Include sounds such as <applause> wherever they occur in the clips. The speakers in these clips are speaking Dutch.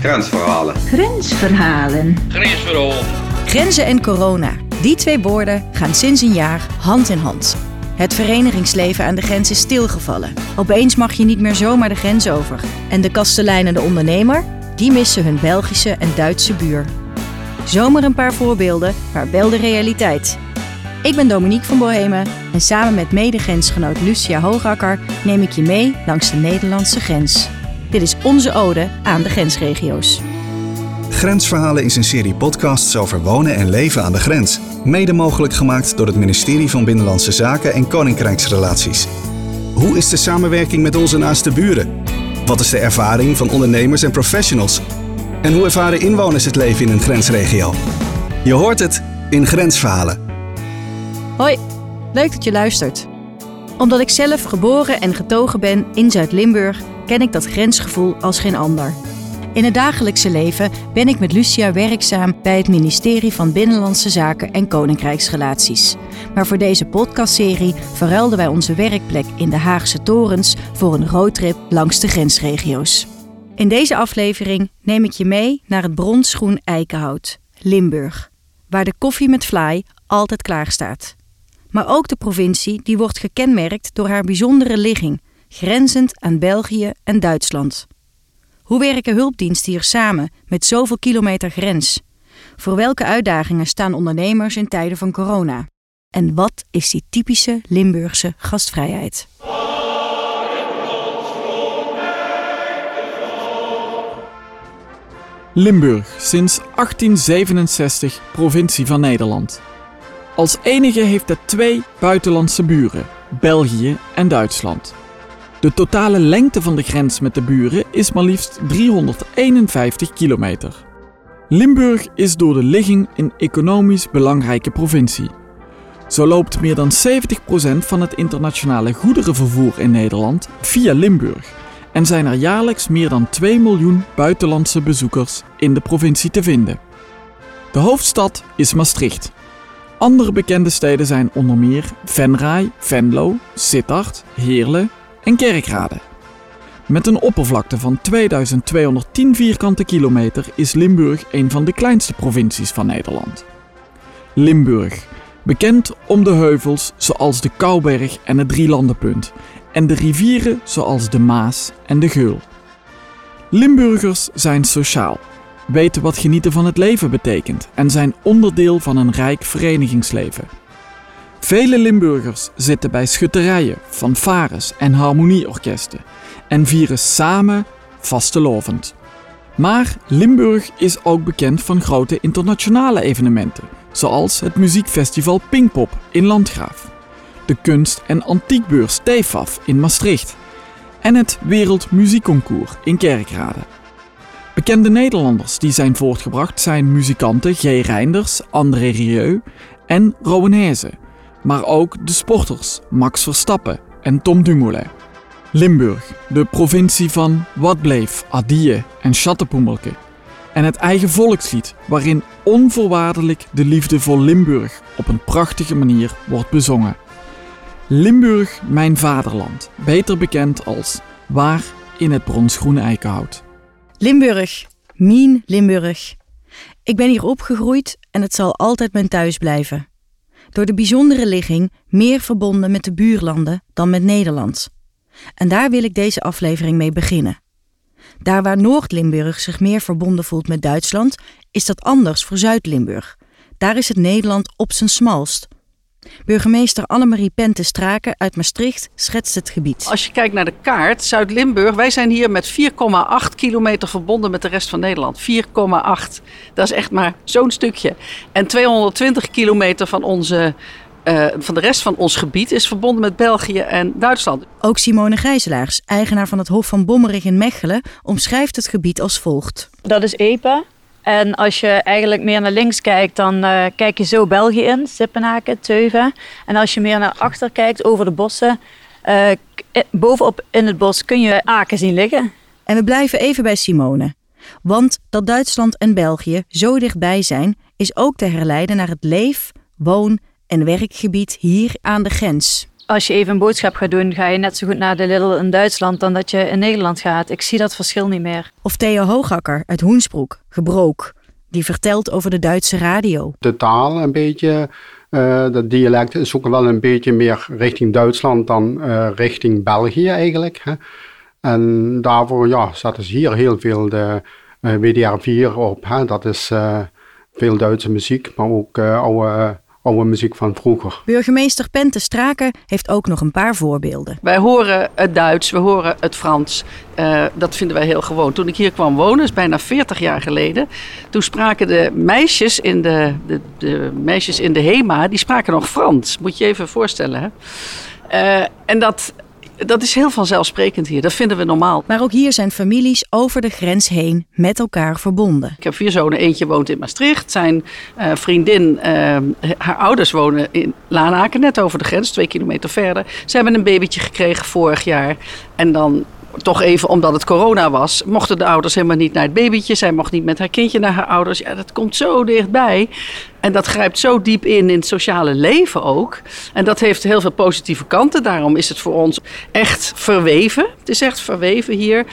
Grensverhalen. Grensverhalen. Grensverhaal. Grenzen en corona. Die twee woorden gaan sinds een jaar hand in hand. Het verenigingsleven aan de grens is stilgevallen. Opeens mag je niet meer zomaar de grens over. En de kastelein en de ondernemer, die missen hun Belgische en Duitse buur. Zomaar een paar voorbeelden, maar wel de realiteit. Ik ben Dominique van Bohemen en samen met medegrensgenoot Lucia Hoogakker neem ik je mee langs de Nederlandse grens. Dit is onze ode aan de grensregio's. Grensverhalen is een serie podcasts over wonen en leven aan de grens. Mede mogelijk gemaakt door het ministerie van Binnenlandse Zaken en Koninkrijksrelaties. Hoe is de samenwerking met onze naaste buren? Wat is de ervaring van ondernemers en professionals? En hoe ervaren inwoners het leven in een grensregio? Je hoort het in Grensverhalen. Hoi, leuk dat je luistert. Omdat ik zelf geboren en getogen ben in Zuid-Limburg, ken ik dat grensgevoel als geen ander. In het dagelijkse leven ben ik met Lucia werkzaam bij het ministerie van Binnenlandse Zaken en Koninkrijksrelaties. Maar voor deze podcastserie verruilden wij onze werkplek in de Haagse torens voor een roadtrip langs de grensregio's. In deze aflevering neem ik je mee naar het bronsgroen eikenhout, Limburg, waar de koffie met fly altijd klaar staat. Maar ook de provincie die wordt gekenmerkt door haar bijzondere ligging, grenzend aan België en Duitsland. Hoe werken hulpdiensten hier samen met zoveel kilometer grens? Voor welke uitdagingen staan ondernemers in tijden van corona? En wat is die typische Limburgse gastvrijheid? Limburg, sinds 1867 provincie van Nederland. Als enige heeft het twee buitenlandse buren, België en Duitsland. De totale lengte van de grens met de buren is maar liefst 351 kilometer. Limburg is door de ligging een economisch belangrijke provincie. Zo loopt meer dan 70% van het internationale goederenvervoer in Nederland via Limburg en zijn er jaarlijks meer dan 2 miljoen buitenlandse bezoekers in de provincie te vinden. De hoofdstad is Maastricht. Andere bekende steden zijn onder meer Venray, Venlo, Sittard, Heerlen en Kerkrade. Met een oppervlakte van 2210 vierkante kilometer is Limburg een van de kleinste provincies van Nederland. Limburg, bekend om de heuvels zoals de Kouberg en het Drielandenpunt en de rivieren zoals de Maas en de Geul. Limburgers zijn sociaal, weten wat genieten van het leven betekent en zijn onderdeel van een rijk verenigingsleven. Vele Limburgers zitten bij schutterijen, fanfares en harmonieorkesten en vieren samen vastelovend. Maar Limburg is ook bekend van grote internationale evenementen, zoals het muziekfestival Pinkpop in Landgraaf, de kunst- en antiekbeurs TEFAF in Maastricht en het Wereldmuziekconcours in Kerkrade. Bekende Nederlanders die zijn voortgebracht zijn muzikanten G. Reinders, André Rieu en Rowan maar ook de sporters Max Verstappen en Tom Dumoulin. Limburg, de provincie van Wat bleef, Adie en Schattenpoemelke. En het eigen volkslied, waarin onvoorwaardelijk de liefde voor Limburg op een prachtige manier wordt bezongen. Limburg, mijn vaderland, beter bekend als Waar in het bronsgroene eikenhout. Limburg, Mien Limburg. Ik ben hier opgegroeid en het zal altijd mijn thuis blijven. Door de bijzondere ligging meer verbonden met de buurlanden dan met Nederland. En daar wil ik deze aflevering mee beginnen. Daar waar Noord-Limburg zich meer verbonden voelt met Duitsland, is dat anders voor Zuid-Limburg. Daar is het Nederland op zijn smalst. Burgemeester Annemarie Pente-Straken uit Maastricht schetst het gebied. Als je kijkt naar de kaart, Zuid-Limburg, wij zijn hier met 4,8 kilometer verbonden met de rest van Nederland. 4,8. Dat is echt maar zo'n stukje. En 220 kilometer van, onze, uh, van de rest van ons gebied is verbonden met België en Duitsland. Ook Simone Gijzelaars, eigenaar van het Hof van Bommerig in Mechelen, omschrijft het gebied als volgt. Dat is Epe. En als je eigenlijk meer naar links kijkt, dan uh, kijk je zo België in, Sippenhaken, Teuven. En als je meer naar achter kijkt, over de bossen, uh, bovenop in het bos kun je Aken zien liggen. En we blijven even bij Simone. Want dat Duitsland en België zo dichtbij zijn, is ook te herleiden naar het leef-, woon- en werkgebied hier aan de grens. Als je even een boodschap gaat doen, ga je net zo goed naar de Lidl in Duitsland dan dat je in Nederland gaat. Ik zie dat verschil niet meer. Of Theo Hoogakker uit Hoensbroek, gebrook, die vertelt over de Duitse radio. De taal een beetje, uh, dat dialect is ook wel een beetje meer richting Duitsland dan uh, richting België eigenlijk. Hè. En daarvoor ja, zetten ze hier heel veel de uh, WDR4 op. Hè. Dat is veel Duitse muziek, maar ook oude oude muziek van vroeger. Burgemeester Pente Straken heeft ook nog een paar voorbeelden. Wij horen het Duits, we horen het Frans. Uh, dat vinden wij heel gewoon. Toen ik hier kwam wonen, is bijna 40 jaar geleden. Toen spraken de meisjes in de, de, de meisjes in de HEMA, die spraken nog Frans. Moet je je even voorstellen. Hè? Uh, en dat, dat is heel vanzelfsprekend hier. Dat vinden we normaal. Maar ook hier zijn families over de grens heen met elkaar verbonden. Ik heb vier zonen. Eentje woont in Maastricht. Zijn uh, vriendin, uh, haar ouders wonen in Lanaken, net over de grens, twee kilometer verder. Ze hebben een babytje gekregen vorig jaar. En dan toch even omdat het corona was, mochten de ouders helemaal niet naar het babytje. Zij mocht niet met haar kindje naar haar ouders. Ja, dat komt zo dichtbij. En dat grijpt zo diep in in het sociale leven ook. En dat heeft heel veel positieve kanten. Daarom is het voor ons echt verweven. Het is echt verweven hier.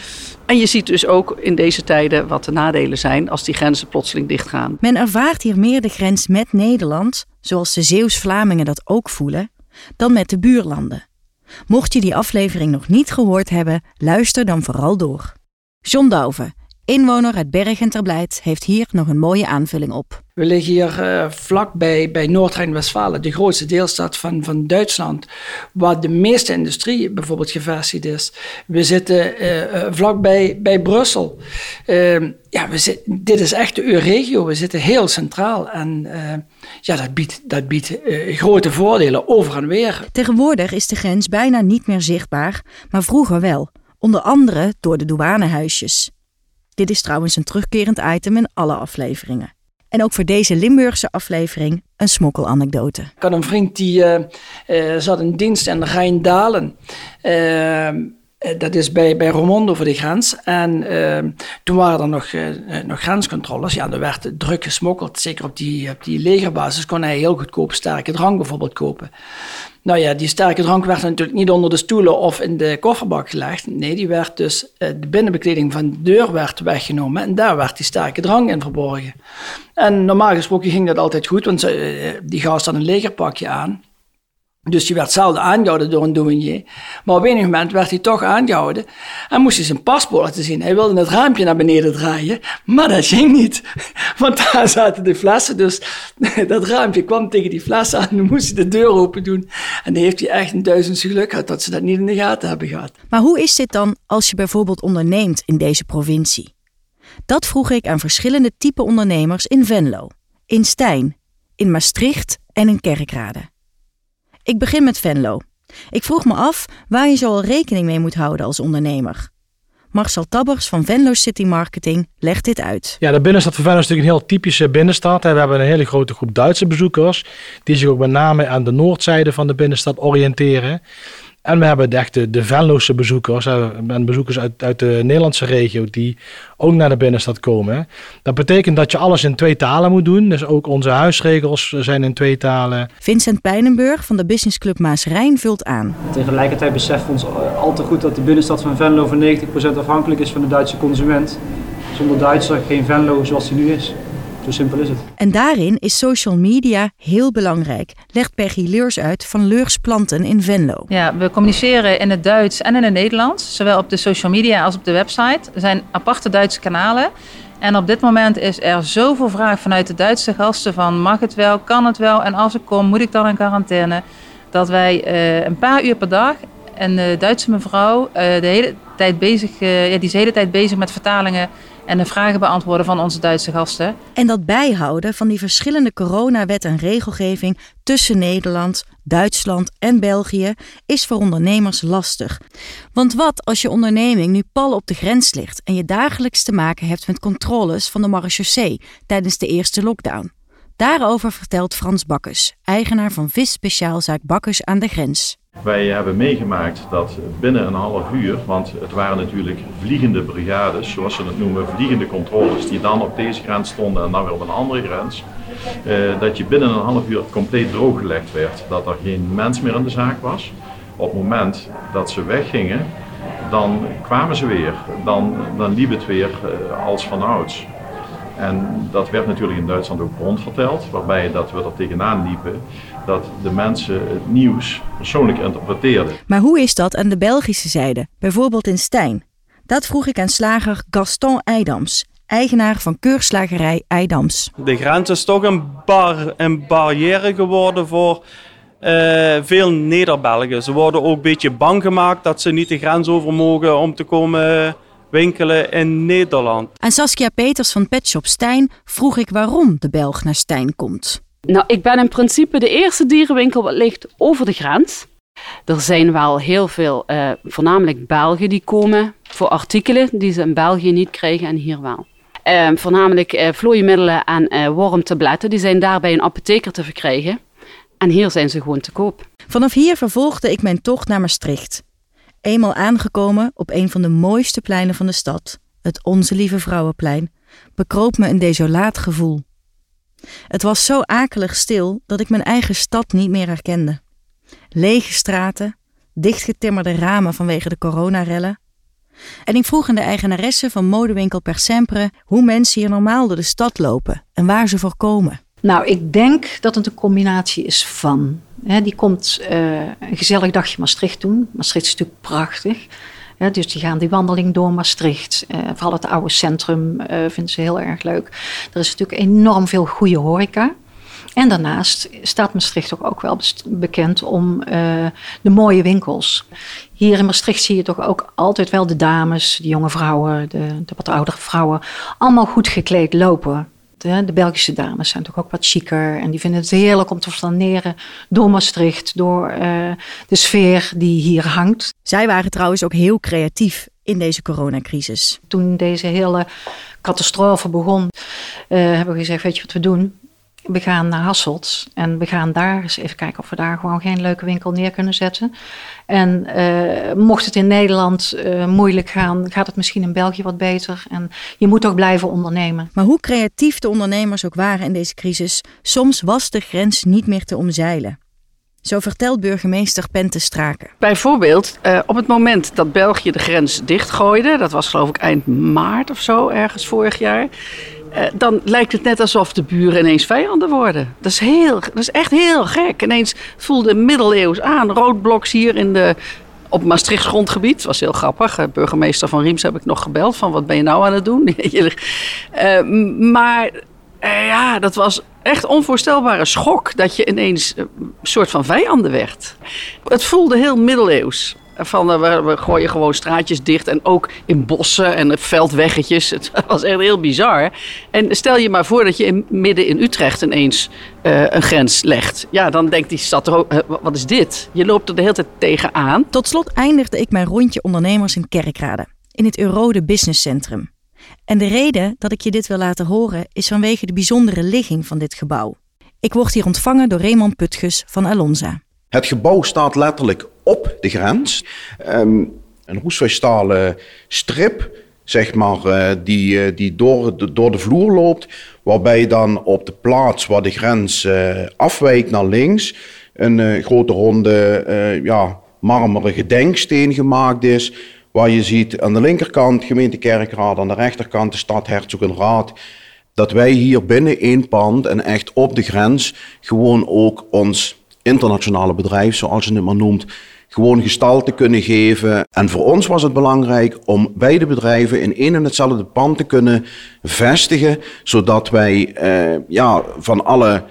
En je ziet dus ook in deze tijden wat de nadelen zijn als die grenzen plotseling dichtgaan. Men ervaart hier meer de grens met Nederland, zoals de Zeeuws-Vlamingen dat ook voelen, dan met de buurlanden. Mocht je die aflevering nog niet gehoord hebben, luister dan vooral door. John Douwe, inwoner uit Bergen ter Blijt, heeft hier nog een mooie aanvulling op. We liggen hier uh, vlak bij, bij Noord-Rijn-Westfalen, de grootste deelstaat van, van Duitsland, waar de meeste industrie bijvoorbeeld gevestigd is. We zitten uh, vlak bij, bij Brussel. Ehm, ja, we dit is echt de EU-regio. We zitten heel centraal en ja, dat biedt, dat biedt grote voordelen over en weer. Tegenwoordig is de grens bijna niet meer zichtbaar, maar vroeger wel. Onder andere door de douanehuisjes. Dit is trouwens een terugkerend item in alle afleveringen. En ook voor deze Limburgse aflevering een smokkelanekdote. Ik had een vriend die uh, uh, zat in dienst in Rijndalen. Uh, dat is bij, bij Romondo voor de grens. En toen waren er nog, nog grenscontroles. Ja, er werd druk gesmokkeld. Zeker op die, op die legerbasis kon hij heel goedkoop sterke drank bijvoorbeeld kopen. Nou ja, die sterke drank werd natuurlijk niet onder de stoelen of in de kofferbak gelegd. Nee, die werd dus, eh, de binnenbekleding van de deur werd weggenomen en daar werd die sterke drank in verborgen. En normaal gesproken ging dat altijd goed, want eh, die gast had een legerpakje aan. Dus die werd zelden aangehouden door een douanier. Maar op enig moment werd hij toch aangehouden. En moest hij zijn paspoort laten zien. Hij wilde het raampje naar beneden draaien. Maar dat ging niet. <laughs> Want daar zaten de flessen. Dus <laughs> dat raampje kwam tegen die flessen aan. En moest hij de deur open doen. En dan heeft hij echt een duizendste geluk gehad dat ze dat niet in de gaten hebben gehad. Maar hoe is dit dan als je bijvoorbeeld onderneemt in deze provincie? Dat vroeg ik aan verschillende type ondernemers in Venlo, in Stijn, in Maastricht en in Kerkrade. Ik begin met Venlo. Ik vroeg me af waar je zo al rekening mee moet houden als ondernemer. Marcel Tabbers van Venlo City Marketing legt dit uit. Ja, de binnenstad van Venlo is natuurlijk een heel typische binnenstad. We hebben een hele grote groep Duitse bezoekers, die zich ook met name aan de noordzijde van de binnenstad oriënteren. En we hebben echt de, de Venlose bezoekers en bezoekers uit, uit de Nederlandse regio die ook naar de binnenstad komen. Dat betekent dat je alles in twee talen moet doen. Dus ook onze huisregels zijn in twee talen. Vincent Pijnenburg van de businessclub Maas Rijn vult aan. Tegelijkertijd beseffen we ons al te goed dat de binnenstad van Venlo voor 90% afhankelijk is van de Duitse consument. Zonder Duitser geen Venlo zoals die nu is. Zo simpel is het. En daarin is social media heel belangrijk, legt Peggy Leurs uit van Leurs Planten in Venlo. Ja, we communiceren in het Duits en in het Nederlands, zowel op de social media als op de website. Er zijn aparte Duitse kanalen. En op dit moment is er zoveel vraag vanuit de Duitse gasten van mag het wel, kan het wel en als ik kom moet ik dan in quarantaine. Dat wij uh, een paar uur per dag en de Duitse mevrouw uh, de hele tijd bezig, uh, ja, die is de hele tijd bezig met vertalingen en de vragen beantwoorden van onze Duitse gasten. En dat bijhouden van die verschillende coronawet en regelgeving tussen Nederland, Duitsland en België is voor ondernemers lastig. Want wat als je onderneming nu pal op de grens ligt en je dagelijks te maken hebt met controles van de marechaussee tijdens de eerste lockdown? Daarover vertelt Frans Bakkes, eigenaar van visspeciaalzaak Bakkes aan de grens. Wij hebben meegemaakt dat binnen een half uur, want het waren natuurlijk vliegende brigades, zoals ze het noemen, vliegende controles, die dan op deze grens stonden en dan weer op een andere grens, eh, dat je binnen een half uur compleet drooggelegd werd, dat er geen mens meer in de zaak was. op het moment dat ze weggingen, dan kwamen ze weer. Dan, dan liep het weer eh, als van ouds. En dat werd natuurlijk in Duitsland ook rondverteld, waarbij dat we er tegenaan liepen dat de mensen het nieuws persoonlijk interpreteerden. Maar hoe is dat aan de Belgische zijde, bijvoorbeeld in Stijn? Dat vroeg ik aan slager Gaston Eidams, eigenaar van keurslagerij Eidams. De grens is toch een, bar, een barrière geworden voor uh, veel Nederbelgen. Ze worden ook een beetje bang gemaakt dat ze niet de grens over mogen om te komen winkelen in Nederland. Aan Saskia Peters van Pet Shop Stijn vroeg ik waarom de Belg naar Stijn komt. Nou, ik ben in principe de eerste dierenwinkel wat ligt over de grens. Er zijn wel heel veel, uh, voornamelijk Belgen die komen voor artikelen die ze in België niet krijgen en hier wel. Uh, voornamelijk uh, vlooiemiddelen en wormtabletten, die zijn daar bij een apotheker te verkrijgen. En hier zijn ze gewoon te koop. Vanaf hier vervolgde ik mijn tocht naar Maastricht. Eenmaal aangekomen op een van de mooiste pleinen van de stad, het Onze Lieve Vrouwenplein, bekroop me een desolaat gevoel. Het was zo akelig stil dat ik mijn eigen stad niet meer herkende. Lege straten, dichtgetimmerde ramen vanwege de coronarellen. En ik vroeg aan de eigenaresse van modewinkel Per Sempre hoe mensen hier normaal door de stad lopen en waar ze voor komen. Nou, ik denk dat het een combinatie is van. Die komt uh, een gezellig dagje Maastricht doen. Maastricht is natuurlijk prachtig. dus die gaan die wandeling door Maastricht. Uh, vooral het oude centrum uh, vinden ze heel erg leuk. Er is natuurlijk enorm veel goede horeca. En daarnaast staat Maastricht toch ook wel bekend om de mooie winkels. Hier in Maastricht zie je toch ook altijd wel de dames, de jonge vrouwen, de, de wat oudere vrouwen, allemaal goed gekleed lopen. De, de, Belgische dames zijn toch ook wat chiquer. En die vinden het heerlijk om te flaneren door Maastricht, door uh, de sfeer die hier hangt. Zij waren trouwens ook heel creatief in deze coronacrisis. Toen deze hele catastrofe begon, uh, hebben we gezegd, weet je wat we doen? We gaan naar Hasselt en we gaan daar eens even kijken of we daar gewoon geen leuke winkel neer kunnen zetten. En uh, mocht het in Nederland uh, moeilijk gaan, gaat het misschien in België wat beter. En je moet ook blijven ondernemen. Maar hoe creatief de ondernemers ook waren in deze crisis, soms was de grens niet meer te omzeilen. Zo vertelt burgemeester Pente Straken. Bijvoorbeeld, uh, op het moment dat België de grens dichtgooide, dat was geloof ik eind maart of zo, ergens vorig jaar dan lijkt het net alsof de buren ineens vijanden worden. Dat is, heel, dat is echt heel gek. Ineens voelde middeleeuws aan. Roodbloks hier in de, op Maastrichts grondgebied. Dat was heel grappig. Burgemeester van Riems heb ik nog gebeld. Van wat ben je nou aan het doen? <laughs> uh, maar ja, dat was echt onvoorstelbare schok. Dat je ineens een soort van vijanden werd. Het voelde heel middeleeuws. Van uh, we, gooien gewoon straatjes dicht en ook in bossen en veldweggetjes. <laughs> Het was echt heel bizar. En stel je maar voor dat je in, midden in Utrecht ineens uh, een grens legt. Ja, dan denkt die stad wat is dit? Je loopt er de hele tijd tegenaan. Tot slot eindigde ik mijn rondje ondernemers in Kerkrade, in het Eurode Business Centrum. En de reden dat ik je dit wil laten horen is vanwege de bijzondere ligging van dit gebouw. Ik word hier ontvangen door Raymond Putgus van Alonza. Het gebouw staat letterlijk op de grens. Um, een roestvrijstalen strip, zeg maar, uh, die, uh, die door, de, door de vloer loopt. Waarbij dan op de plaats waar de grens afwijkt naar links... een grote ronde ja, marmeren gedenksteen gemaakt is... Waar je ziet aan de linkerkant gemeente Kerkraad, aan de rechterkant de stad Herzogenraad dat wij hier binnen één pand en echt op de grens gewoon ook ons internationale bedrijf, zoals je het maar noemt, gewoon gestalte kunnen geven. En voor ons was het belangrijk om beide bedrijven in één en hetzelfde pand te kunnen vestigen, zodat wij eh, ja, van alle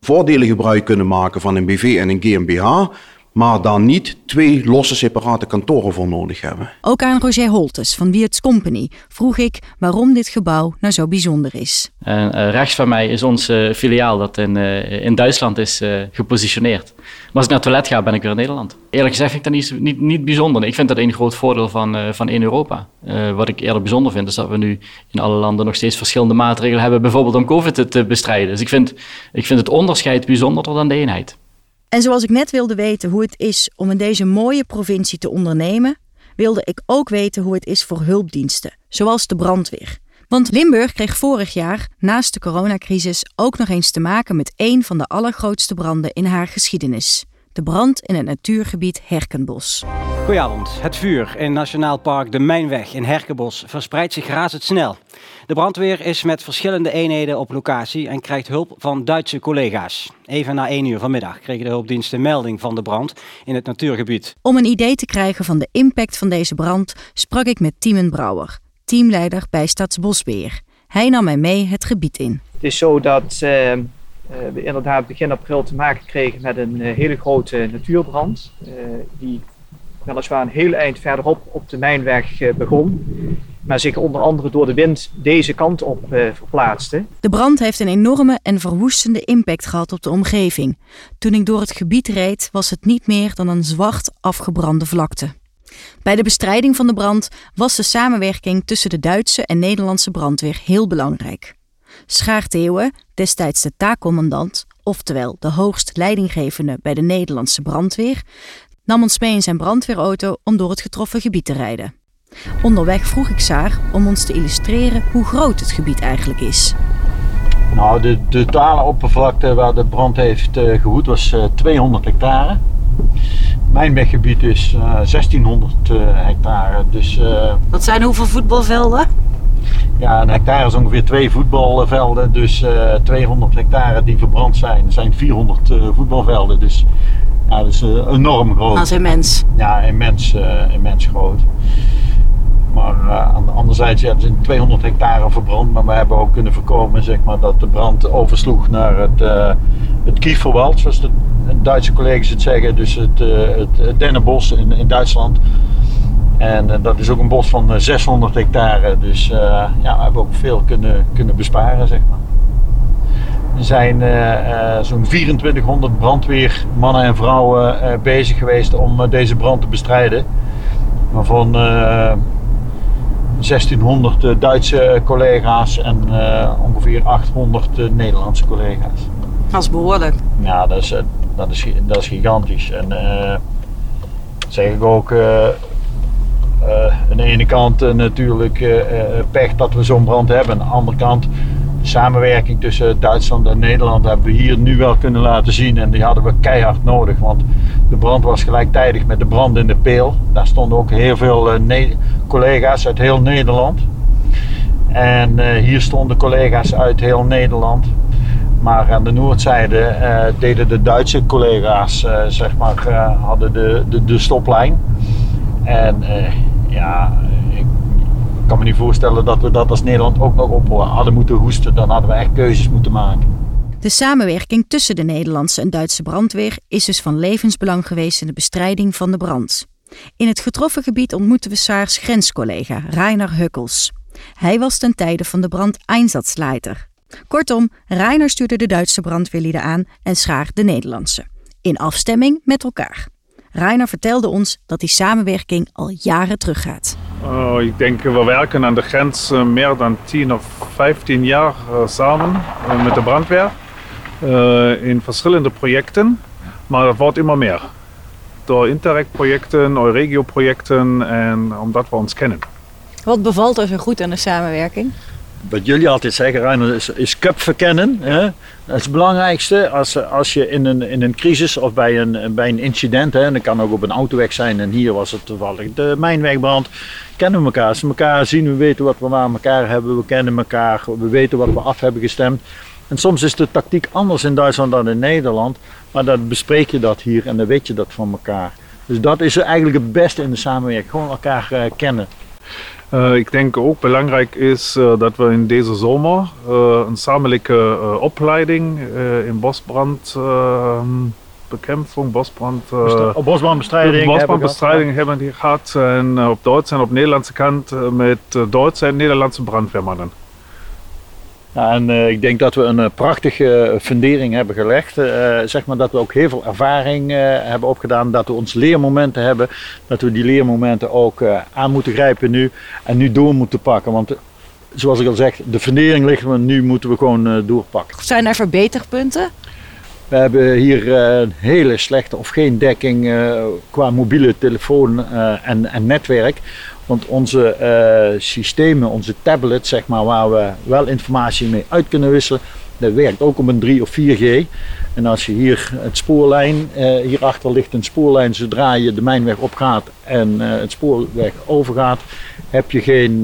voordelen gebruik kunnen maken van een BV en een GmbH maar daar niet twee losse separate kantoren voor nodig hebben. Ook aan Roger Holtes van Wiert's Company vroeg ik waarom dit gebouw nou zo bijzonder is. En, uh, rechts van mij is ons uh, filiaal dat in, uh, in Duitsland is gepositioneerd. Maar als ik naar het toilet ga, ben ik weer in Nederland. Eerlijk gezegd vind ik dat niet, niet, niet bijzonder. Ik vind dat een groot voordeel van, van in Europa. wat ik eerder bijzonder vind, is dat we nu in alle landen nog steeds verschillende maatregelen hebben, bijvoorbeeld om COVID te, te bestrijden. Dus ik vind, ik vind het onderscheid bijzonderder dan de eenheid. En zoals ik net wilde weten hoe het is om in deze mooie provincie te ondernemen, wilde ik ook weten hoe het is voor hulpdiensten, zoals de brandweer. Want Limburg kreeg vorig jaar, naast de coronacrisis, ook nog eens te maken met een van de allergrootste branden in haar geschiedenis: de brand in het natuurgebied Herkenbos. Goedenavond. Het vuur in Nationaal Park De Mijnweg in Herkenbos verspreidt zich razendsnel. De brandweer is met verschillende eenheden op locatie en krijgt hulp van Duitse collega's. Even na 1 uur vanmiddag kregen de hulpdiensten melding van de brand in het natuurgebied. Om een idee te krijgen van de impact van deze brand sprak ik met Tiemen Brouwer, teamleider bij Stadsbosbeheer. Hij nam mij mee het gebied in. Het is zo dat uh, we inderdaad begin april te maken kregen met een uh, hele grote natuurbrand. Uh, die weliswaar een heel eind verderop op de mijnweg begon. Maar zich onder andere door de wind deze kant op verplaatste. De brand heeft een enorme en verwoestende impact gehad op de omgeving. Toen ik door het gebied reed, was het niet meer dan een zwart afgebrande vlakte. Bij de bestrijding van de brand was de samenwerking tussen de Duitse en Nederlandse brandweer heel belangrijk. Schaar Theeuwen, destijds de taakcommandant, oftewel de hoogst leidinggevende bij de Nederlandse brandweer, nam ons mee in zijn brandweerauto om door het getroffen gebied te rijden. Onderweg vroeg ik Saar om ons te illustreren hoe groot het gebied eigenlijk is. Nou, de, de totale oppervlakte waar de brand heeft uh, gewoed was uh, 200 hectare. Mijn weggebied is uh, 1600 uh, hectare. Dus, Dat zijn hoeveel voetbalvelden? Ja, een hectare is ongeveer twee voetbalvelden. Dus 200 hectare die verbrand zijn, zijn 400 voetbalvelden. Dus ja, dat is enorm groot. Dat is immens. Ja, immens, immens groot. Maar uh, anderzijds ja, er zijn 200 hectare verbrand, maar we hebben ook kunnen voorkomen zeg maar, dat de brand oversloeg naar het, uh, het Kieferwald, zoals de Duitse collega's het zeggen, dus het, uh, het, het dennenbos in, in Duitsland. En dat is ook een bos van 600 hectare, dus ja, we hebben ook veel kunnen, kunnen besparen. Zeg maar. Er zijn zo'n 2400 brandweermannen en vrouwen bezig geweest om deze brand te bestrijden. Waarvan 1600 Duitse collega's en uh, ongeveer 800 Nederlandse collega's. Dat is behoorlijk. Ja, dat is, dat is, dat is gigantisch. En uh, zeg ik ook, uh, aan de ene kant natuurlijk pech dat we zo'n brand hebben. Aan de andere kant, samenwerking tussen Duitsland en Nederland hebben we hier nu wel kunnen laten zien. En die hadden we keihard nodig. Want de brand was gelijktijdig met de brand in de Peel. Daar stonden ook heel veel collega's uit heel Nederland. En hier stonden collega's uit heel Nederland. Maar aan de noordzijde deden de Duitse collega's, zeg maar, hadden de, de, de, stoplijn. En ja, ik kan me niet voorstellen dat we dat als Nederland ook nog op hadden moeten hoesten. Dan hadden we echt keuzes moeten maken. De samenwerking tussen de Nederlandse en Duitse brandweer is dus van levensbelang geweest in de bestrijding van de brand. In het getroffen gebied ontmoeten we Saars grenscollega Rainer Hukkels. Hij was ten tijde van de brand Einsatzleiter. Kortom, Rainer stuurde de Duitse brandweerlieden aan en Schaar de Nederlandse. In afstemming met elkaar. Rainer vertelde ons dat die samenwerking al jaren teruggaat. Uh, ik denk, we werken aan de grens uh, meer dan 10 of 15 jaar uh, samen met de brandweer. in verschillende projecten, maar het wordt immer meer door Interreg-projecten, Euregio-projecten en omdat we ons kennen. Wat bevalt er zo goed aan de samenwerking? Wat jullie altijd zeggen, Rainer, is, is verkennen. Hè? Dat is het belangrijkste. Als, als je in een, in een crisis of bij een, bij een incident, hè, en dat kan ook op een autoweg zijn, en hier was het toevallig de mijnwegbrand, kennen we elkaar. Als we elkaar zien, we weten wat we aan elkaar hebben, we kennen elkaar, we weten wat we af hebben gestemd. En soms is de tactiek anders in Duitsland dan in Nederland. Maar dan bespreek je dat hier en dan weet je dat van elkaar. Dus dat is eigenlijk het beste in de samenwerking. Gewoon elkaar uh, kennen. Uh, ik denk ook belangrijk is uh, dat we in deze zomer een samenlijke opleiding in bosbrandbekämpfung, bosbrand, bosbrandbestrijding, bosbrandbestrijding hebben, hebben gehad. En op Duitse en op Nederlandse kant met Duitse en Nederlandse brandweermannen. Ja, en uh, ik denk dat we een uh, prachtige fundering hebben gelegd. Uh, zeg maar dat we ook heel veel ervaring hebben opgedaan. Dat we ons leermomenten hebben. Dat we die leermomenten ook aan moeten grijpen nu. En nu door moeten pakken. Want zoals ik al zeg, de fundering ligt er. Nu moeten we gewoon doorpakken. Zijn er verbeterpunten? We hebben hier een hele slechte of geen dekking qua mobiele telefoon en, en netwerk. Want onze uh, systemen, onze tablets, zeg maar, waar we wel informatie mee uit kunnen wisselen, Dat werkt ook op een 3 of 4G. En als je hier het spoorlijn, uh, hierachter ligt een spoorlijn, zodra je de mijnweg opgaat en uh, het spoorweg overgaat, heb je geen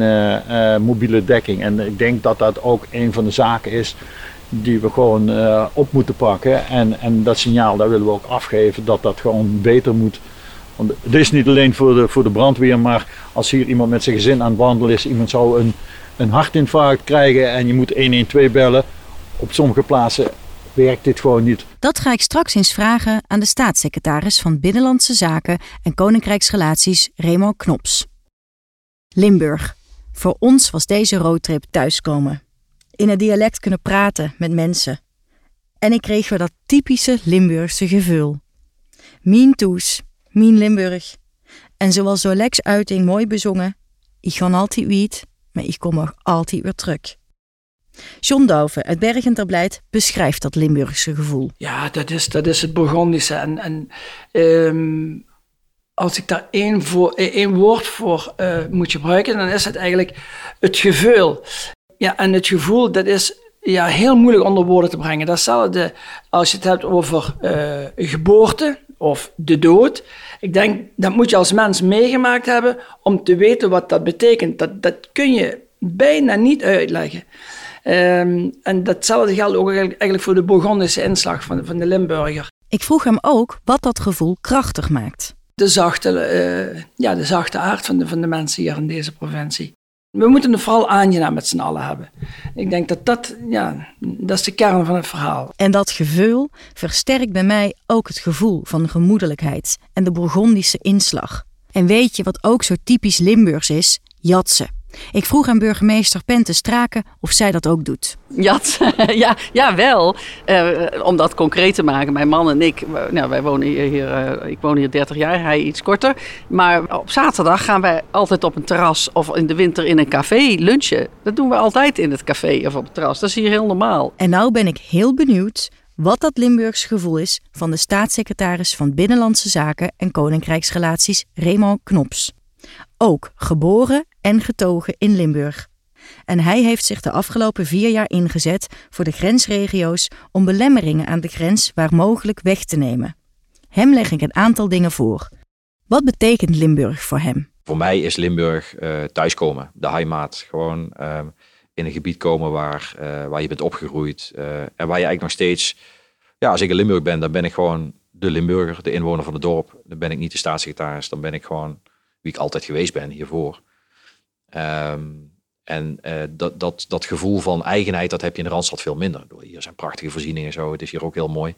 mobiele dekking. En ik denk dat dat ook een van de zaken is die we gewoon op moeten pakken. En, en dat signaal, daar willen we ook afgeven, dat dat gewoon beter moet. Want het is niet alleen voor de, voor de brandweer, maar als hier iemand met zijn gezin aan het wandelen is, iemand zou een, een hartinfarct krijgen en je moet 112 bellen. Op sommige plaatsen werkt dit gewoon niet. Dat ga ik straks eens vragen aan de staatssecretaris van Binnenlandse Zaken en Koninkrijksrelaties Remo Knops. Limburg. Voor ons was deze roadtrip thuiskomen. In het dialect kunnen praten met mensen. En ik kreeg weer dat typische Limburgse gevoel. Mien Toes, Mien Limburg. En zoals Zolex uiting mooi bezongen, ik ga altijd wiet, maar ik kom nog altijd weer terug. John Douwe uit Bergen ter Blijt beschrijft dat Limburgse gevoel. Ja, dat is, dat is het Burgondische. En, en um, als ik daar één, voor, één woord voor uh, moet gebruiken, dan is het eigenlijk het gevoel. Ja, en het gevoel, dat is ja, heel moeilijk onder woorden te brengen. Datzelfde als je het hebt over uh, geboorte of de dood. Ik denk, dat moet je als mens meegemaakt hebben om te weten wat dat betekent. Dat, dat kun je bijna niet uitleggen. Um, en datzelfde geldt ook eigenlijk voor de Bourgondische inslag van, van de Limburger. Ik vroeg hem ook wat dat gevoel krachtig maakt. De zachte, uh, ja, de zachte aard van de, van de mensen hier in deze provincie. We moeten het vooral aangenaam met z'n allen hebben. Ik denk dat dat, ja, dat is de kern van het verhaal. En dat gevoel versterkt bij mij ook het gevoel van gemoedelijkheid en de Bourgondische inslag. En weet je wat ook zo typisch Limburgs is? Jatsen. Ik vroeg aan burgemeester Pente Straken of zij dat ook doet. Ja, <laughs> ja, ja wel. Uh, om dat concreet te maken. Mijn man en ik, nou, wij wonen hier, hier uh, ik woon hier 30 jaar, hij iets korter. Maar op zaterdag gaan wij altijd op een terras of in de winter in een café lunchen. Dat doen we altijd in het café of op het terras. Dat is hier heel normaal. En nou ben ik heel benieuwd wat dat Limburgs gevoel is van de staatssecretaris van Binnenlandse Zaken en Koninkrijksrelaties Raymond Knops. Ook geboren en getogen in Limburg. En hij heeft zich de afgelopen vier jaar ingezet voor de grensregio's om belemmeringen aan de grens waar mogelijk weg te nemen. Hem leg ik een aantal dingen voor. Wat betekent Limburg voor hem? Voor mij is Limburg uh, thuiskomen, de heimaat. Gewoon uh, in een gebied komen waar, uh, waar je bent opgegroeid uh, en waar je eigenlijk nog steeds... Ja, als ik in Limburg ben, dan ben ik gewoon de Limburger, de inwoner van het dorp. Dan ben ik niet de staatssecretaris, dan ben ik gewoon wie ik altijd geweest ben hiervoor. Um, en uh, dat, dat, dat gevoel van eigenheid, dat heb je in de Randstad veel minder. Hier zijn prachtige voorzieningen en zo, het is hier ook heel mooi.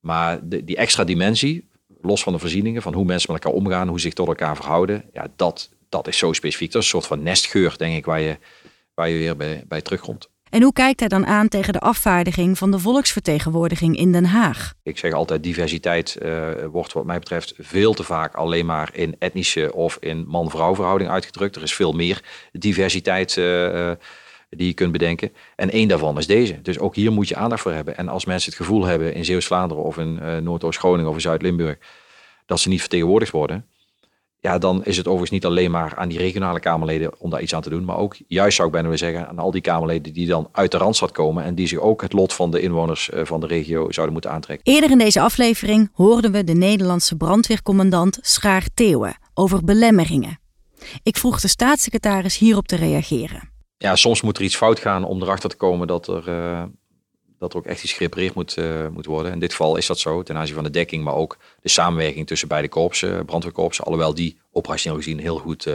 Maar die extra dimensie, los van de voorzieningen, van hoe mensen met elkaar omgaan, hoe zich tot elkaar verhouden, ja, dat, dat is zo specifiek. Dat is een soort van nestgeur, denk ik, waar je, waar je weer bij, bij terugkomt. En hoe kijkt hij dan aan tegen de afvaardiging van de volksvertegenwoordiging in Den Haag? Ik zeg altijd, diversiteit uh, wordt wat mij betreft veel te vaak alleen maar in etnische of in man-vrouw verhouding uitgedrukt. Er is veel meer diversiteit uh, die je kunt bedenken. En één daarvan is deze. Dus ook hier moet je aandacht voor hebben. En als mensen het gevoel hebben in Zeeuws-Vlaanderen of in Noordoost-Groningen of in Zuid-Limburg dat ze niet vertegenwoordigd worden, ja, dan is het overigens niet alleen maar aan die regionale Kamerleden om daar iets aan te doen. Maar ook, juist zou ik bijna willen zeggen, aan al die Kamerleden die dan uit de Randstad komen. En die zich ook het lot van de inwoners eh, van de regio zouden moeten aantrekken. Eerder in deze aflevering hoorden we de Nederlandse brandweercommandant Schaar Theeuwen over belemmeringen. Ik vroeg de staatssecretaris hierop te reageren. Ja, soms moet er iets fout gaan om erachter te komen dat er, uh, dat er ook echt iets gerepareerd moet, uh, moet worden. In dit geval is dat zo ten aanzien van de dekking, maar ook de samenwerking tussen beide korpsen, brandweerkorpsen, alhoewel die operationeel gezien heel goed uh,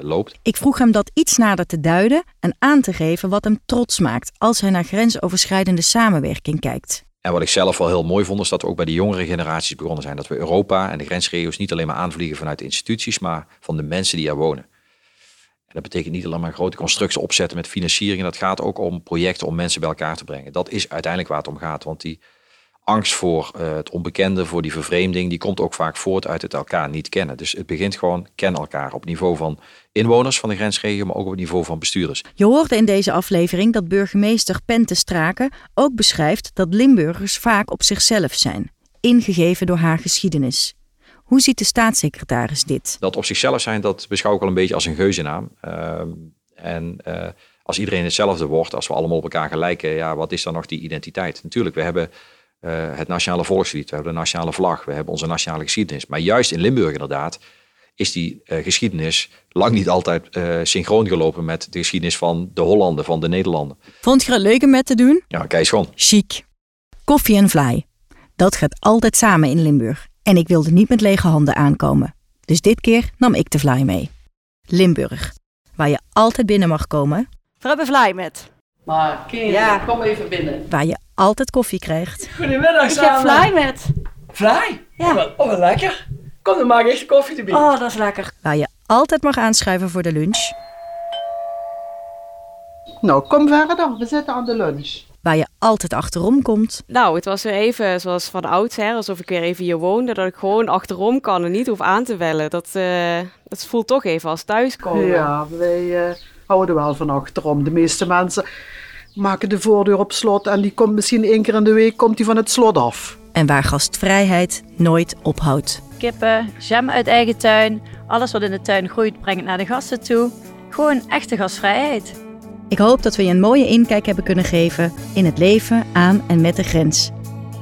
loopt. Ik vroeg hem dat iets nader te duiden en aan te geven wat hem trots maakt als hij naar grensoverschrijdende samenwerking kijkt. En wat ik zelf wel heel mooi vond, is dat we ook bij de jongere generaties begonnen zijn. Dat we Europa en de grensregio's niet alleen maar aanvliegen vanuit de instituties, maar van de mensen die er wonen. En dat betekent niet alleen maar grote constructies opzetten met financiering. Dat gaat ook om projecten om mensen bij elkaar te brengen. Dat is uiteindelijk waar het om gaat. Want die angst voor uh, het onbekende, voor die vervreemding, die komt ook vaak voort uit het elkaar niet kennen. Dus het begint gewoon ken elkaar op niveau van inwoners van de grensregio, maar ook op het niveau van bestuurders. Je hoorde in deze aflevering dat burgemeester Pente Straken ook beschrijft dat Limburgers vaak op zichzelf zijn, ingegeven door haar geschiedenis. Hoe ziet de staatssecretaris dit? Dat op zichzelf zijn, dat beschouw ik wel een beetje als een geuzennaam. Uh, en uh, als iedereen hetzelfde wordt, als we allemaal op elkaar gelijken, ja, wat is dan nog die identiteit? Natuurlijk, we hebben uh, het nationale volkslied, we hebben de nationale vlag, we hebben onze nationale geschiedenis. Maar juist in Limburg inderdaad is die geschiedenis lang niet altijd synchroon gelopen met de geschiedenis van de Hollanden, van de Nederlanden. Vond je het leuk om met te doen? Ja, kijk gewoon. Chic. Koffie en vlaai. Dat gaat altijd samen in Limburg. En ik wilde niet met lege handen aankomen. Dus dit keer nam ik de vlaai mee. Limburg, waar je altijd binnen mag komen. We hebben vlaai met. Maar kinderen, kom even binnen. Waar je altijd koffie krijgt. Goedemiddag Ik samen. heb vlaai met. Vlaai? Ja. Oh, wat- oh, wat lekker. Kom, dan maak ik echt koffie erbij. Oh, dat is lekker. Waar je altijd mag aanschuiven voor de lunch. Nou, kom verder. We zitten aan de lunch. Waar je altijd achterom komt. Nou, het was weer even zoals van oudsher, alsof ik weer even hier woonde. Dat ik gewoon achterom kan en niet hoef aan te bellen. Dat, eh, dat voelt toch even als thuiskomen. Ja, wij eh, houden wel van achterom. De meeste mensen maken de voordeur op slot en die komt misschien één keer in de week komt die van het slot af. En waar gastvrijheid nooit ophoudt. Kippen, jam uit eigen tuin. Alles wat in de tuin groeit, breng het naar de gasten toe. Gewoon echte gastvrijheid. Ik hoop dat we je een mooie inkijk hebben kunnen geven in het leven aan en met de grens.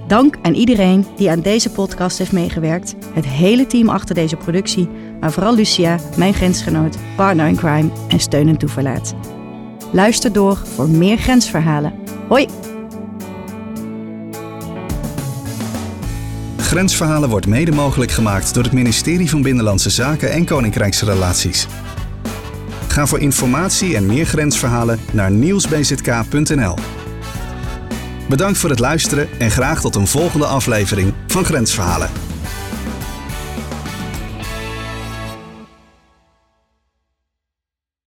Dank aan iedereen die aan deze podcast heeft meegewerkt. Het hele team achter deze productie, maar vooral Lucia, mijn grensgenoot, partner in crime en steun en toeverlaat. Luister door voor meer grensverhalen. Hoi! Grensverhalen wordt mede mogelijk gemaakt door het ministerie van Binnenlandse Zaken en Koninkrijksrelaties. Ga voor informatie en meer grensverhalen naar nieuwsbzk.nl. Bedankt voor het luisteren en graag tot een volgende aflevering van Grensverhalen.